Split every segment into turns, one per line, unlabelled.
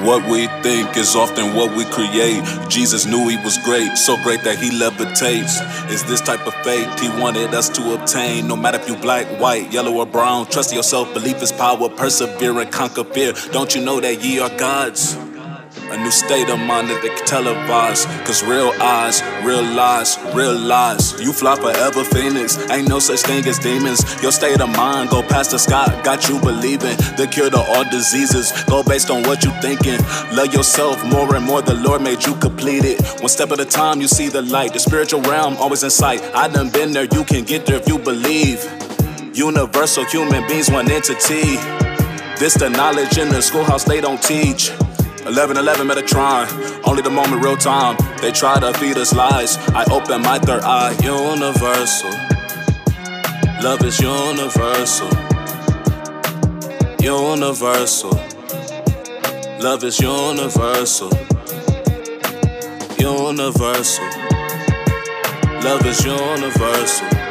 What we think is often what we create. Jesus knew he was great, so great that he levitates. Is this type of faith he wanted us to obtain? No matter if you black, white, yellow, or brown, trust yourself, believe his power, persevere and conquer fear. Don't you know that ye are gods? A new state of mind that they can televise. Cause real eyes, real lies, real lies. You fly forever, Phoenix. Ain't no such thing as demons. Your state of mind go past the sky, got you believing. The cure to all diseases go based on what you thinking. Love yourself more and more. The Lord made you complete it. One step at a time, you see the light. The spiritual realm always in sight. I done been there, you can get there if you believe. Universal human beings, one entity. This the knowledge in the schoolhouse they don't teach. 1111 Metatron, only the moment, real time. They try to feed us lies. I open my third eye, universal. Love is universal. Universal. Love is universal. Universal. Love is universal.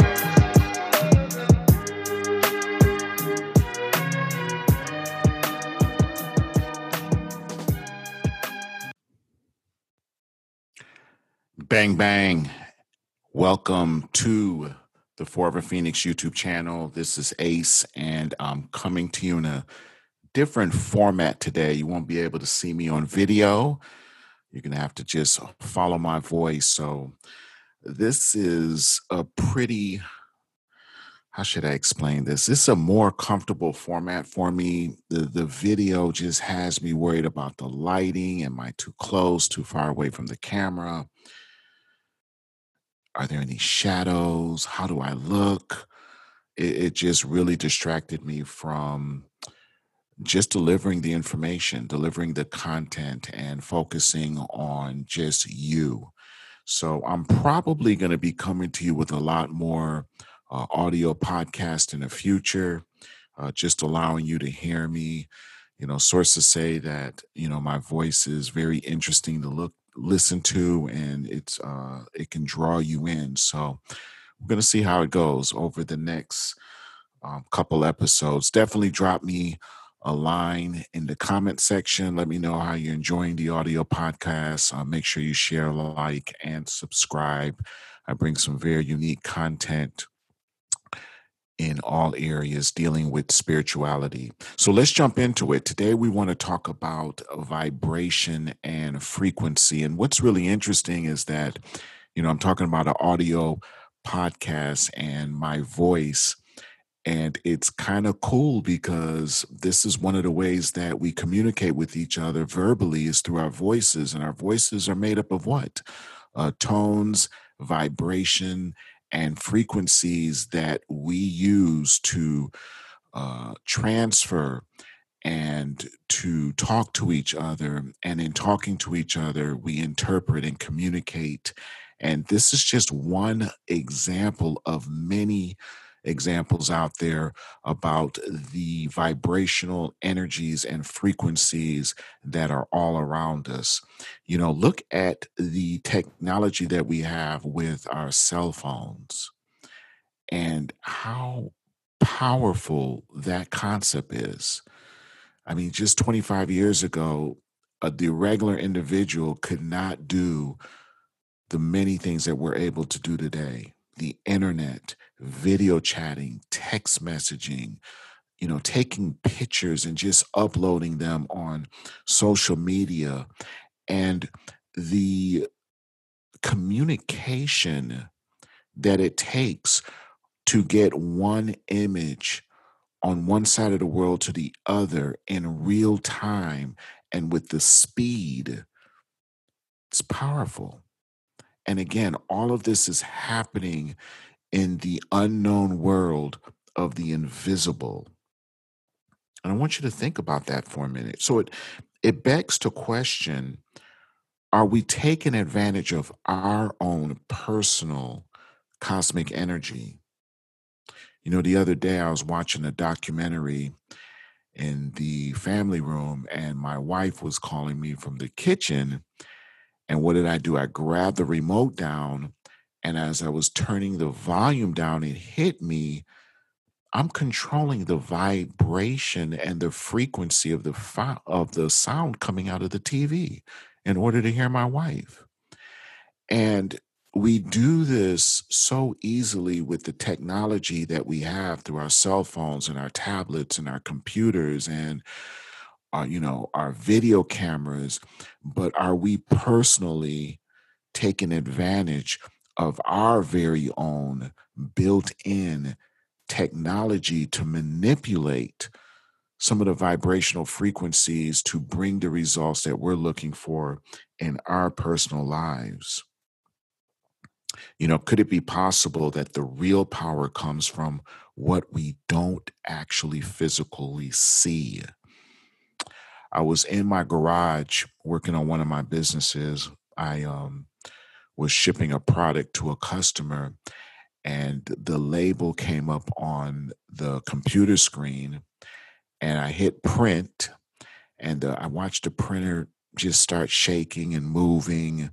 Bang, bang. Welcome to the Forever Phoenix YouTube channel. This is Ace, and I'm coming to you in a different format today. You won't be able to see me on video. You're going to have to just follow my voice. So, this is a pretty, how should I explain this? This is a more comfortable format for me. The, the video just has me worried about the lighting. Am I too close, too far away from the camera? Are there any shadows? How do I look? It, it just really distracted me from just delivering the information, delivering the content, and focusing on just you. So I'm probably going to be coming to you with a lot more uh, audio podcast in the future, uh, just allowing you to hear me. You know, sources say that you know my voice is very interesting to look listen to and it's uh it can draw you in. So we're to see how it goes over the next um, couple episodes. Definitely drop me a line in the comment section. Let me know how you're enjoying the audio podcast. Uh, make sure you share like and subscribe. I bring some very unique content in all areas dealing with spirituality. So let's jump into it. Today, we want to talk about vibration and frequency. And what's really interesting is that, you know, I'm talking about an audio podcast and my voice. And it's kind of cool because this is one of the ways that we communicate with each other verbally is through our voices. And our voices are made up of what? Uh, tones, vibration, and frequencies that we use to uh, transfer and to talk to each other. And in talking to each other, we interpret and communicate. And this is just one example of many examples out there about the vibrational energies and frequencies that are all around us. You know, look at the technology that we have with our cell phones and how powerful that concept is. I mean, just 25 years ago, uh, the regular individual could not do the many things that we're able to do today. The internet, video chatting, text messaging, you know, taking pictures and just uploading them on social media and the communication that it takes to get one image on one side of the world to the other in real time and with the speed, it's powerful. And again, all of this is happening in the unknown world of the invisible. And I want you to think about that for a minute. So it it begs to question are we taking advantage of our own personal cosmic energy? You know, the other day I was watching a documentary in the family room, and my wife was calling me from the kitchen. And what did I do? I grabbed the remote down and as I was turning the volume down, it hit me I'm controlling the vibration and the frequency of the fi- of the sound coming out of the TV in order to hear my wife. And we do this so easily with the technology that we have through our cell phones and our tablets and our computers and our, you know, our video cameras. But are we personally taking advantage of our very own built in technology to manipulate some of the vibrational frequencies to bring the results that we're looking for in our personal lives. You know, could it be possible that the real power comes from what we don't actually physically see? I was in my garage working on one of my businesses. I um, was shipping a product to a customer, and the label came up on the computer screen and I hit print and uh, I watched the printer just start shaking and moving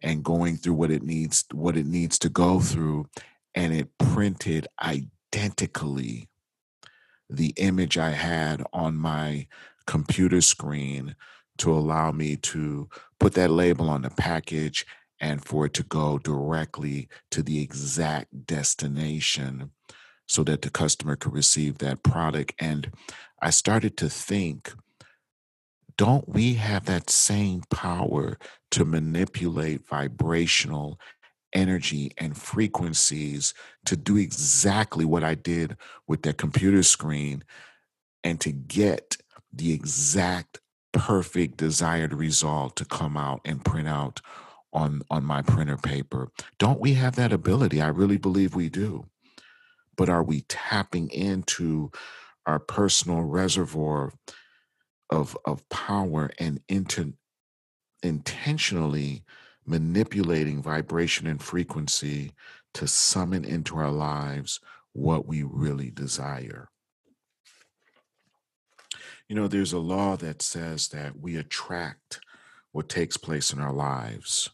and going through what it needs what it needs to go through and it printed identically the image I had on my computer screen to allow me to put that label on the package and for it to go directly to the exact destination so that the customer could receive that product. And I started to think, don't we have that same power to manipulate vibrational energy and frequencies to do exactly what I did with that computer screen and to get the exact perfect desired result to come out and print out on on my printer paper. Don't we have that ability? I really believe we do. But are we tapping into our personal reservoir of of power and into intentionally manipulating vibration and frequency to summon into our lives what we really desire? You know, there's a law that says that we attract what takes place in our lives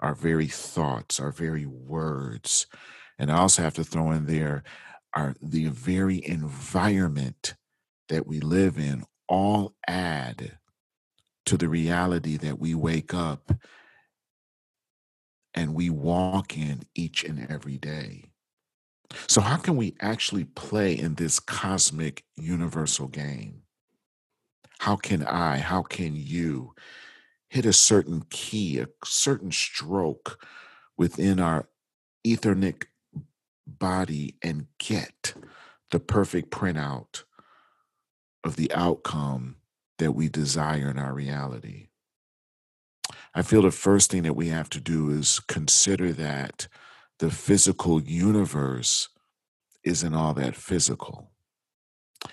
our very thoughts, our very words. And I also have to throw in there our the very environment that we live in all add to the reality that we wake up and we walk in each and every day. So, how can we actually play in this cosmic universal game? How can I, how can you hit a certain key, a certain stroke within our etheric body and get the perfect printout of the outcome that we desire in our reality. I feel the first thing that we have to do is consider that the physical universe isn't all that physical.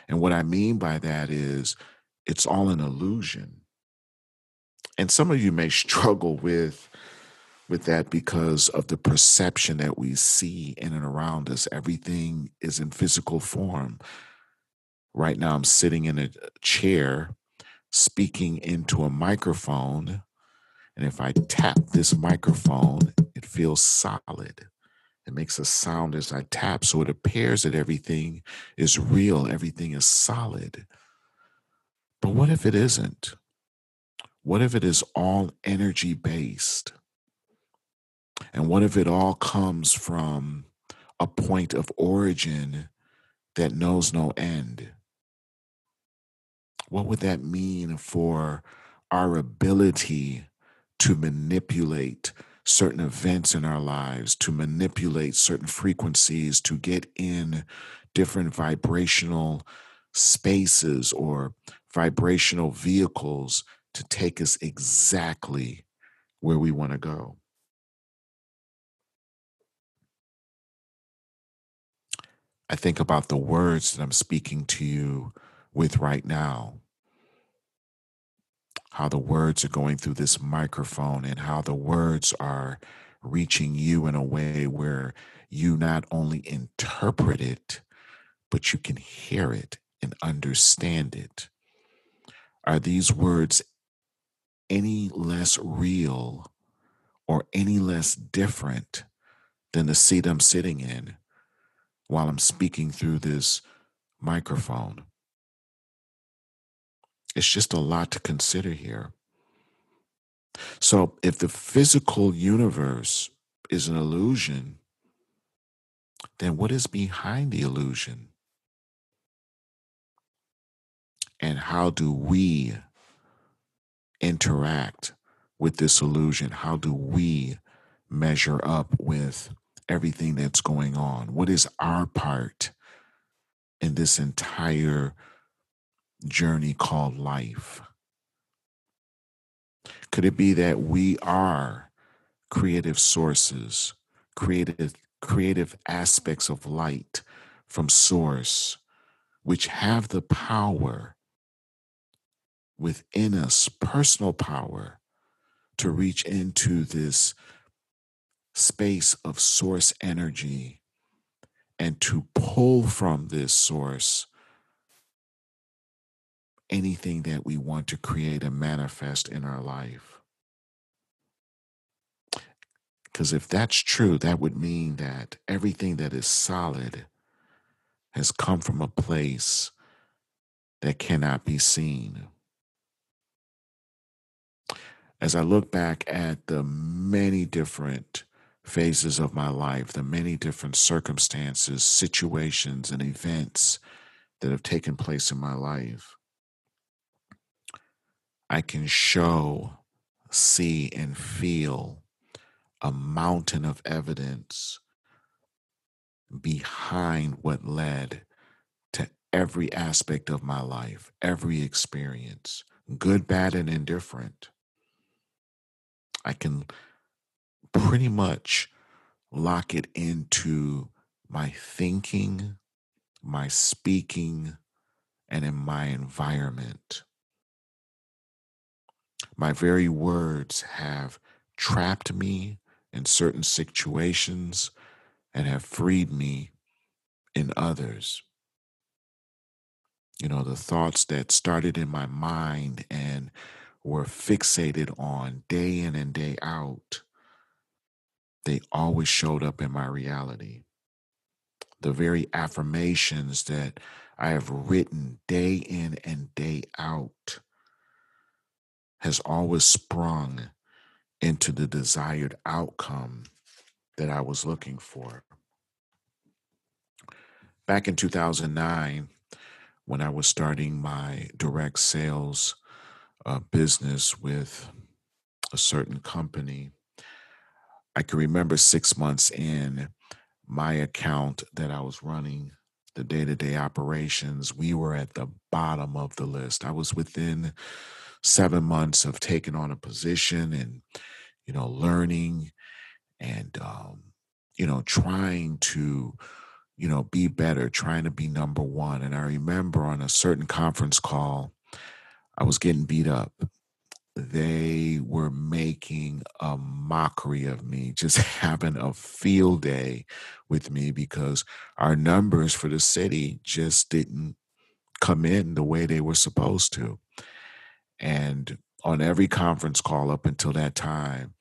And what I mean by that is it's all an illusion. And some of you may struggle with with that because of the perception that we see in and around us. Everything is in physical form. Right now i'm sitting in a chair speaking into a microphone and if i tap this microphone it feels solid. It makes a sound as i tap so it appears that everything is real everything is solid but what if it isn't what if it is all energy based? And what if it all comes from a point of origin that knows no end? What would that mean for our ability to manipulate certain events in our lives, to manipulate certain frequencies, to get in different vibrational spaces or vibrational vehicles to take us exactly where we want to go. I think about the words that I'm speaking to you with right now. How the words are going through this microphone and how the words are reaching you in a way where you not only interpret it, but you can hear it and understand it. Are these words any less real or any less different than the seat I'm sitting in while I'm speaking through this microphone. It's just a lot to consider here. So, if the physical universe is an illusion, then what is behind the illusion? And how do we interact with this illusion? How do we measure up with everything that's going on? What is our part in this entire journey called life? Could it be that we are creative sources, creative creative aspects of light from source which have the power within us, personal power to reach into this space of source energy and to pull from this source anything that we want to create and manifest in our life. Because if that's true, that would mean that everything that is solid has come from a place that cannot be seen as I look back at the many different phases of my life, the many different circumstances, situations, and events that have taken place in my life, I can show, see, and feel a mountain of evidence behind what led to every aspect of my life, every experience, good, bad, and indifferent. I can pretty much lock it into my thinking, my speaking, and in my environment. My very words have trapped me in certain situations and have freed me in others. You know, the thoughts that started in my mind and were fixated on day in and day out, they always showed up in my reality. The very affirmations that I have written day in and day out has always sprung into the desired outcome that I was looking for. Back in 2009, when I was starting my direct sales uh, business with a certain company, I can remember six months in my account that I was running the day to day operations, we were at the bottom of the list. I was within seven months of taking on a position and, you know, learning and, um, you know, trying to, you know, be better, trying to be number one. And I remember on a certain conference call, I was getting beat up. They were making a mockery of me, just having a field day with me because our numbers for the city just didn't come in the way they were supposed to. And on every conference call up until that time,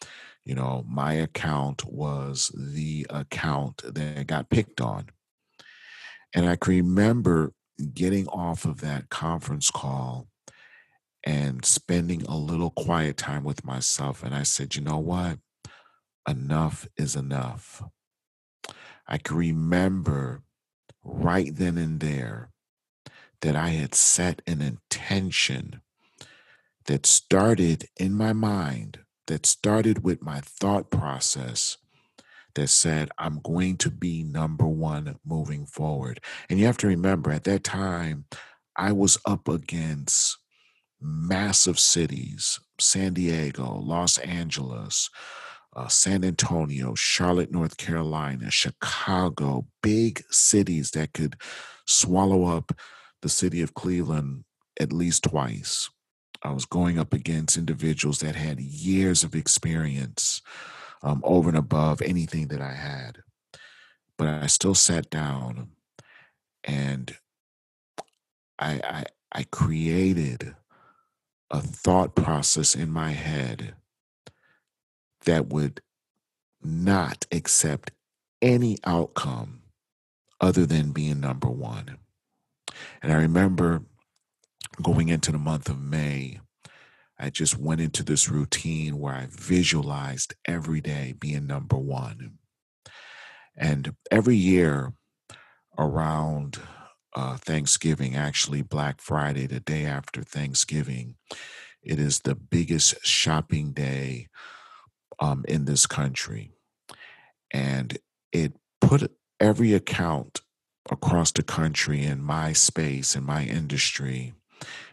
you know, my account was the account that got picked on. And I can remember getting off of that conference call and spending a little quiet time with myself. And I said, you know what? Enough is enough. I can remember right then and there that I had set an intention that started in my mind, that started with my thought process that said, I'm going to be number one moving forward. And you have to remember at that time, I was up against massive cities San Diego, Los Angeles, uh, San Antonio, Charlotte, North Carolina, Chicago, big cities that could swallow up the city of Cleveland at least twice. I was going up against individuals that had years of experience um, over and above anything that I had. But I still sat down and I, I, I created a thought process in my head that would not accept any outcome other than being number one. And I remember going into the month of May, I just went into this routine where I visualized every day being number one. And every year around uh, Thanksgiving, actually Black Friday, the day after Thanksgiving, it is the biggest shopping day um, in this country. And it put every account across the country in my space, in my industry,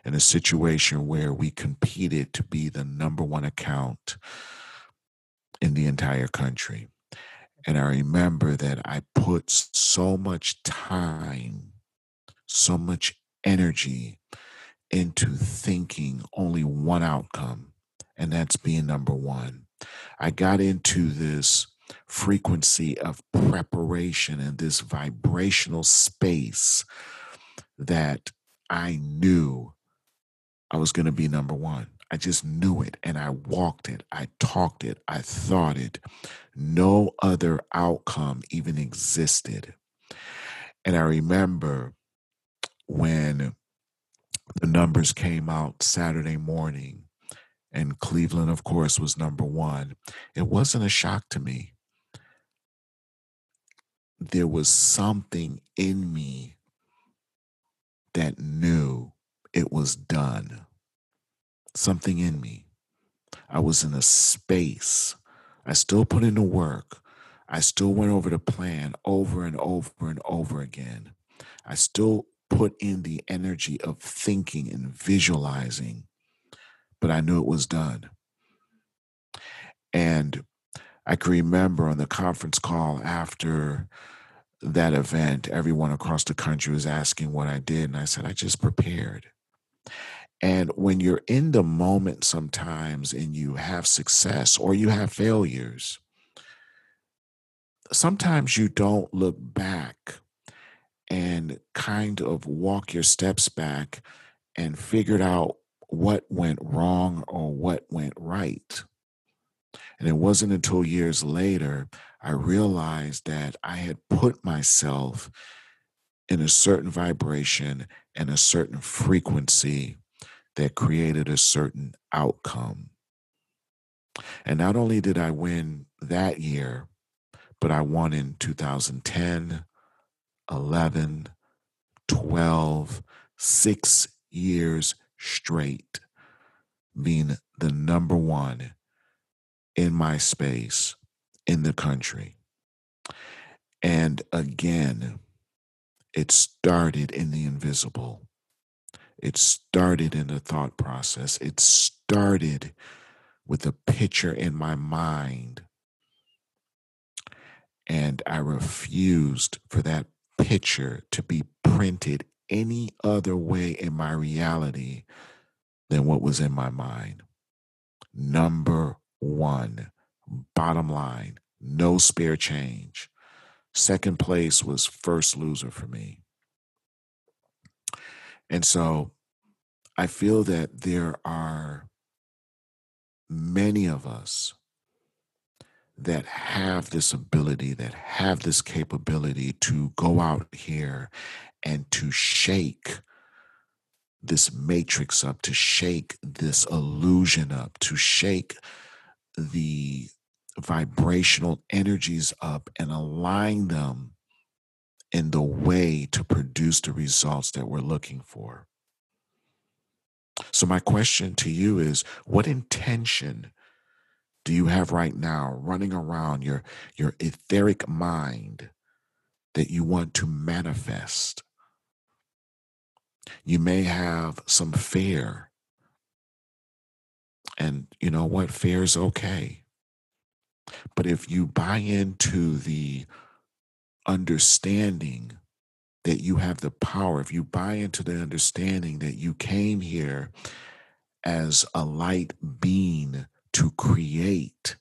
in a situation where we competed to be the number one account in the entire country. And I remember that I put so much time, so much energy into thinking only one outcome, and that's being number one. I got into this frequency of preparation and this vibrational space that I knew I was going to be number one. I just knew it and I walked it. I talked it. I thought it. No other outcome even existed. And I remember when the numbers came out Saturday morning and Cleveland, of course, was number one, it wasn't a shock to me. There was something in me that knew it was done. Something in me. I was in a space. I still put in the work. I still went over the plan over and over and over again. I still put in the energy of thinking and visualizing, but I knew it was done. And I can remember on the conference call after that event, everyone across the country was asking what I did. And I said, I just prepared. And when you're in the moment sometimes and you have success or you have failures, sometimes you don't look back and kind of walk your steps back and figured out what went wrong or what went right. And it wasn't until years later I realized that I had put myself in a certain vibration and a certain frequency that created a certain outcome. And not only did I win that year, but I won in 2010, 11, 12, six years straight, being the number one in my space in the country. And again, it started in the invisible. It started in the thought process. It started with a picture in my mind. And I refused for that picture to be printed any other way in my reality than what was in my mind. Number one, bottom line, no spare change. Second place was first loser for me. And so I feel that there are many of us that have this ability, that have this capability to go out here and to shake this matrix up, to shake this illusion up, to shake the vibrational energies up and align them in the way to produce the results that we're looking for. So, my question to you is what intention do you have right now running around your, your etheric mind that you want to manifest? You may have some fear. And you know what? Fear is okay. But if you buy into the understanding that you have the power, if you buy into the understanding that you came here as a light being to create,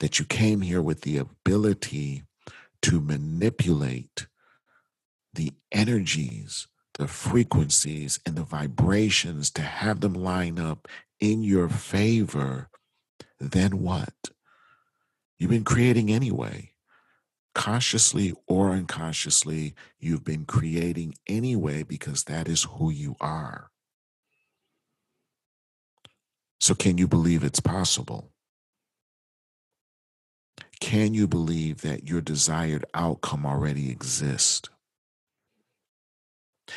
that you came here with the ability to manipulate the energies, the frequencies, and the vibrations to have them line up in your favor, then what? You've been creating anyway. consciously or unconsciously, you've been creating anyway because that is who you are. So, can you believe it's possible? Can you believe that your desired outcome already exists?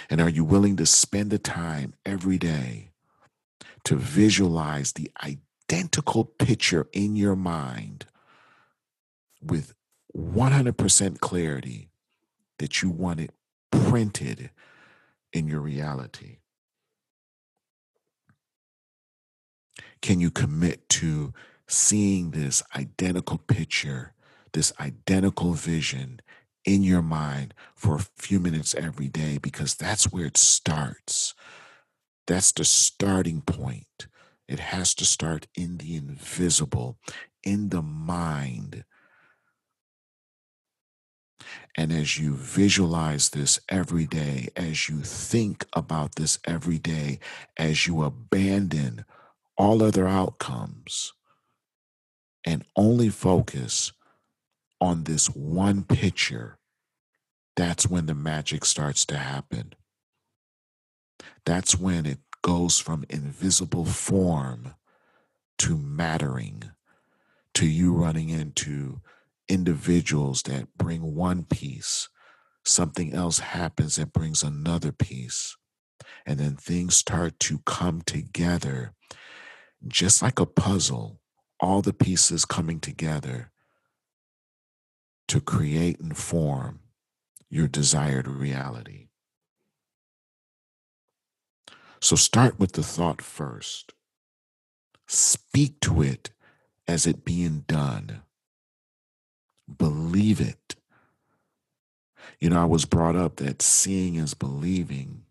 And are you willing to spend the time every day to visualize the identical picture in your mind with 100% clarity that you want it printed in your reality? Can you commit to seeing this identical picture, this identical vision in your mind for a few minutes every day? Because that's where it starts. That's the starting point. It has to start in the invisible, in the mind. And as you visualize this every day, as you think about this every day, as you abandon all other outcomes and only focus on this one picture, that's when the magic starts to happen. That's when it goes from invisible form to mattering, to you running into individuals that bring one piece. Something else happens that brings another piece. And then things start to come together just like a puzzle, all the pieces coming together to create and form your desired reality. So start with the thought first. Speak to it as it being done. Believe it. You know, I was brought up that seeing is believing,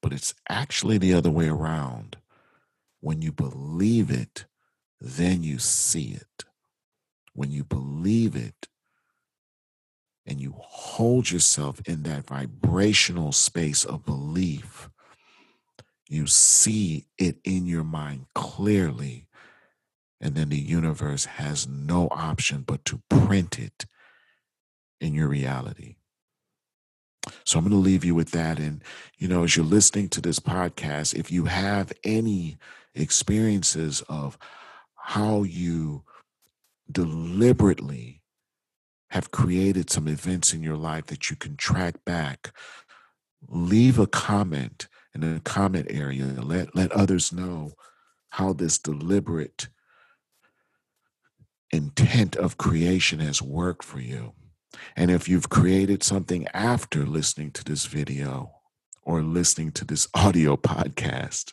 but it's actually the other way around. When you believe it, then you see it. When you believe it and you hold yourself in that vibrational space of belief, you see it in your mind clearly. And then the universe has no option but to print it in your reality. So I'm going to leave you with that. And, you know, as you're listening to this podcast, if you have any experiences of how you deliberately have created some events in your life that you can track back, leave a comment in the comment area. Let, let others know how this deliberate intent of creation has worked for you. And if you've created something after listening to this video or listening to this audio podcast,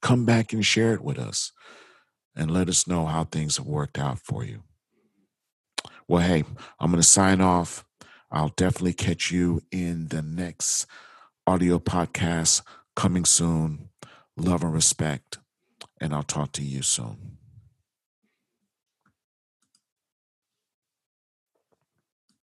come back and share it with us and let us know how things have worked out for you. Well, hey, I'm going to sign off. I'll definitely catch you in the next audio podcast coming soon. Love and respect, and I'll talk to you soon.